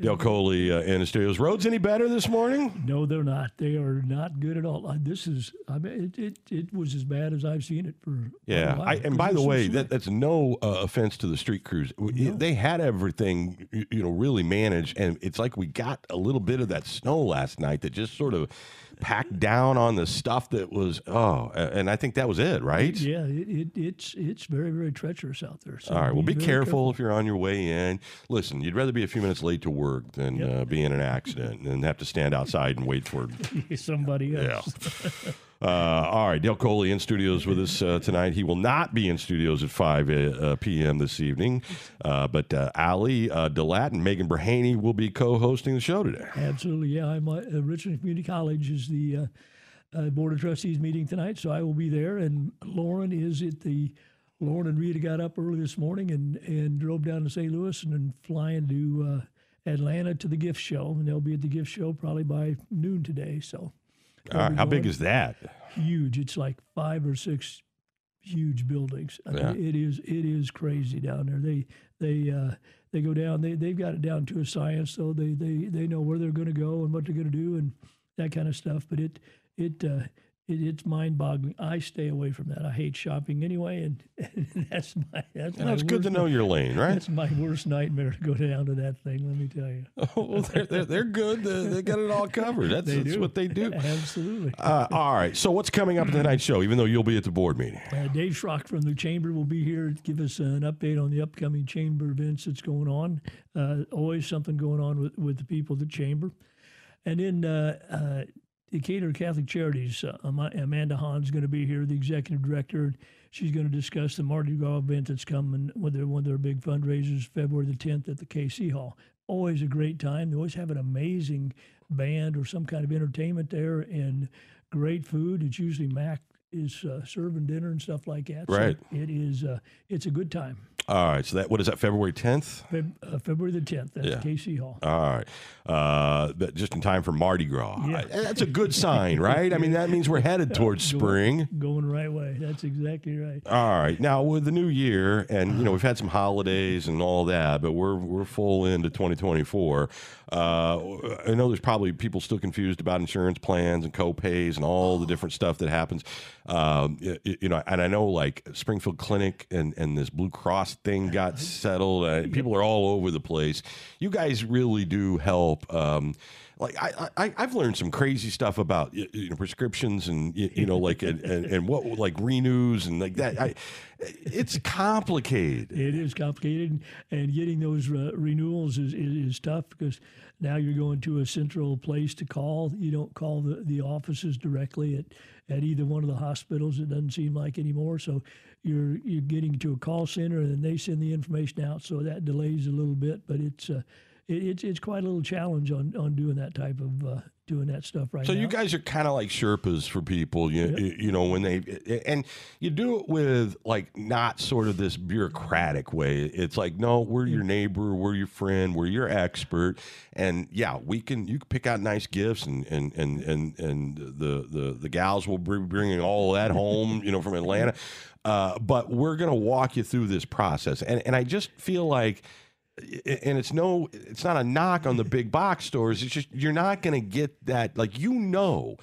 Colee uh, studios. Roads any better this morning? No, they're not. They are not good at all. Uh, this is, I mean, it, it, it was as bad as I've seen it for. Yeah, a while, I, and by the way, that, that's no uh, offense to the street crews. W- They had everything, you know, really managed, and it's like we got a little bit of that snow last night that just sort of packed down on the stuff that was. Oh, and I think that was it, right? yeah, it, it, it's it's very very treacherous out there. So All right. Well, be very careful, if you're on your way in. Listen, you'd rather be a few minutes late to work than Yep. uh, be in an accident and have to stand outside and wait for Somebody Yeah. else. Uh, all right, Dale Colee in studios with us uh, tonight. He will not be in studios at 5 uh, p.m. this evening, uh, but uh, Ali uh, Delat and Megan Brahaney will be co-hosting the show today. Absolutely, yeah. I'm uh, Richland Community College is the uh, uh, board of trustees meeting tonight, so I will be there. And Lauren is at the. Lauren and Rita got up early this morning and, and drove down to St. Louis and then flying to uh, Atlanta to the gift show, and they'll be at the gift show probably by noon today. So, right, how big is that? huge? It's like five or six huge buildings. I mean, it is it is crazy down there. They they uh, they go down. They they've got it down to a science. So they they they know where they're going to go and what they're going to do and that kind of stuff. But it it. Uh, it, it's mind-boggling. I stay away from that. I hate shopping anyway, and, and that's my that's You my it's good to know your lane, right? That's my worst nightmare to go down to that thing. Let me tell you. Oh, well, they're, they're, they're good. They, they got it all covered. That's, that's what they do. Absolutely. Uh, all right, so what's coming up tonight's show, even though you'll be at the board meeting? Uh, Dave Schrock from the chamber will be here to give us an update on the upcoming chamber events that's going on. Uh, always something going on with, with the people at the chamber. And then uh, uh, Decatur Catholic Charities, uh, Ama- Amanda Hahn's going to be here, the executive director. She's going to discuss the Mardi Gras event that's coming with their, one of their big fundraisers, February the 10th at the KC Hall. Always a great time. They always have an amazing band or some kind of entertainment there and great food. It's usually Mac is uh, serving dinner and stuff like that. So Right. it is. Uh, it's a good time. All right, so that what is that? February tenth. Feb- uh, February the 10th at Yeah. KC Hall. All right, uh, but just in time for Mardi Gras. Yeah. That's a good sign, right? I mean, that means we're headed towards Going- spring. Going the right way. That's exactly right. All right. Now with the new year, and you know we've had some holidays and all that, but we're we're full into 2024. Uh, I know there's probably people still confused about insurance plans and co-pays and all the different stuff that happens. Um, y- y- you know, and I know like Springfield Clinic and and this Blue Cross thing got settled. Uh, people are all over the place. You guys really do help. Um, like I, I, I've learned some crazy stuff about you know prescriptions and you know like and, and, and what like renews and like that. I, it's complicated. It is complicated, and getting those uh, renewals is, is, is tough because now you're going to a central place to call. You don't call the, the offices directly at either one of the hospitals. It doesn't seem like anymore. So you're you're getting to a call center, and then they send the information out. So that delays a little bit, but it's uh, it, it's it's quite a little challenge on, on doing that type of uh, doing that stuff right So now. you guys are kind of like Sherpas for people, you, you you know, when they and you do it with like not sort of this bureaucratic way. It's like, no, we're your neighbor, we're your friend, we're your expert, and yeah, we can you can pick out nice gifts and and and and and the the the gals will be bringing all that home, you know, from Atlanta. Uh, but we're gonna walk you through this process, and and I just feel like and it's no it's not a knock on the big box stores it's just you're not going to get that like you know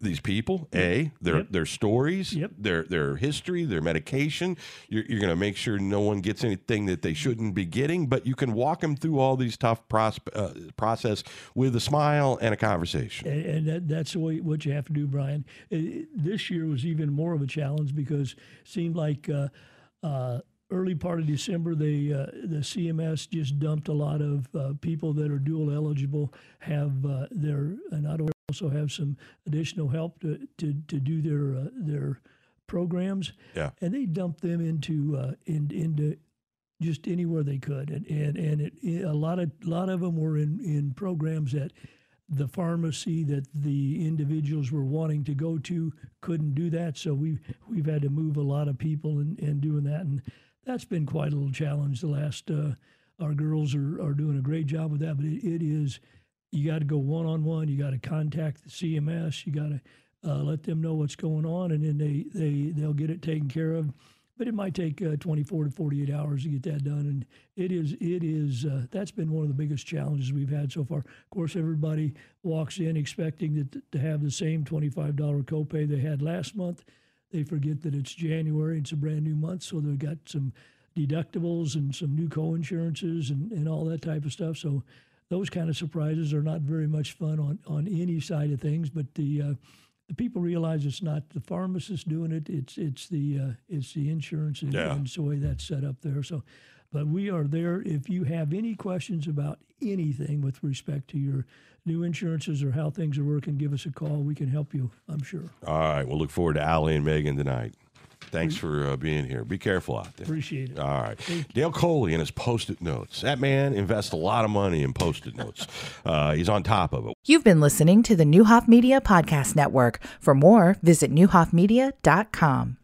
these people a their Yep. their stories Yep. their their history their medication you're, you're going to make sure no one gets anything that they shouldn't be getting but you can walk them through all these tough prosp- uh, process with a smile and a conversation and, and that, that's what you have to do, Brian. This year was even more of a challenge because it seemed like uh, uh, early part of December, they uh, the CMS just dumped a lot of uh, people that are dual eligible have uh, their and I also have some additional help to to, to do their uh, their programs. Yeah. and they dumped them into uh, in, into just anywhere they could, and and and it, a lot of lot of them were in in programs that the pharmacy that the individuals were wanting to go to couldn't do that. So we've we've had to move a lot of people and in, in doing that, and that's been quite a little challenge. The last uh, our girls are, are doing a great job with that, but it, it is you got to go one on one. You got to contact the CMS. You got to uh, let them know what's going on, and then they they they'll get it taken care of. but it might take uh, 24 to 48 hours to get that done. And it is, it is, uh, that's been one of the biggest challenges we've had so far. Of course, everybody walks in expecting that, to have the same $25 copay they had last month. They forget that it's January, it's a brand new month, so they've got some deductibles and some new co-insurances and, and all that type of stuff. So those kind of surprises are not very much fun on, on any side of things, but the uh, the people realize it's not the pharmacist doing it; it's it's the uh, it's the insurance and, Yeah. and the way that's set up there. So, but we are there if you have any questions about anything with respect to your new insurances or how things are working. Give us a call; we can help you. I'm sure. All right. We'll look forward to Allie and Megan tonight. Thanks for uh, being here. Be careful out there. Appreciate it. All right. Dale Colee and his post-it notes. That man invests a lot of money in post-it notes. Uh, he's on top of it. You've been listening to the Neuhoff Media Podcast Network. For more, visit neuhoffmedia.com.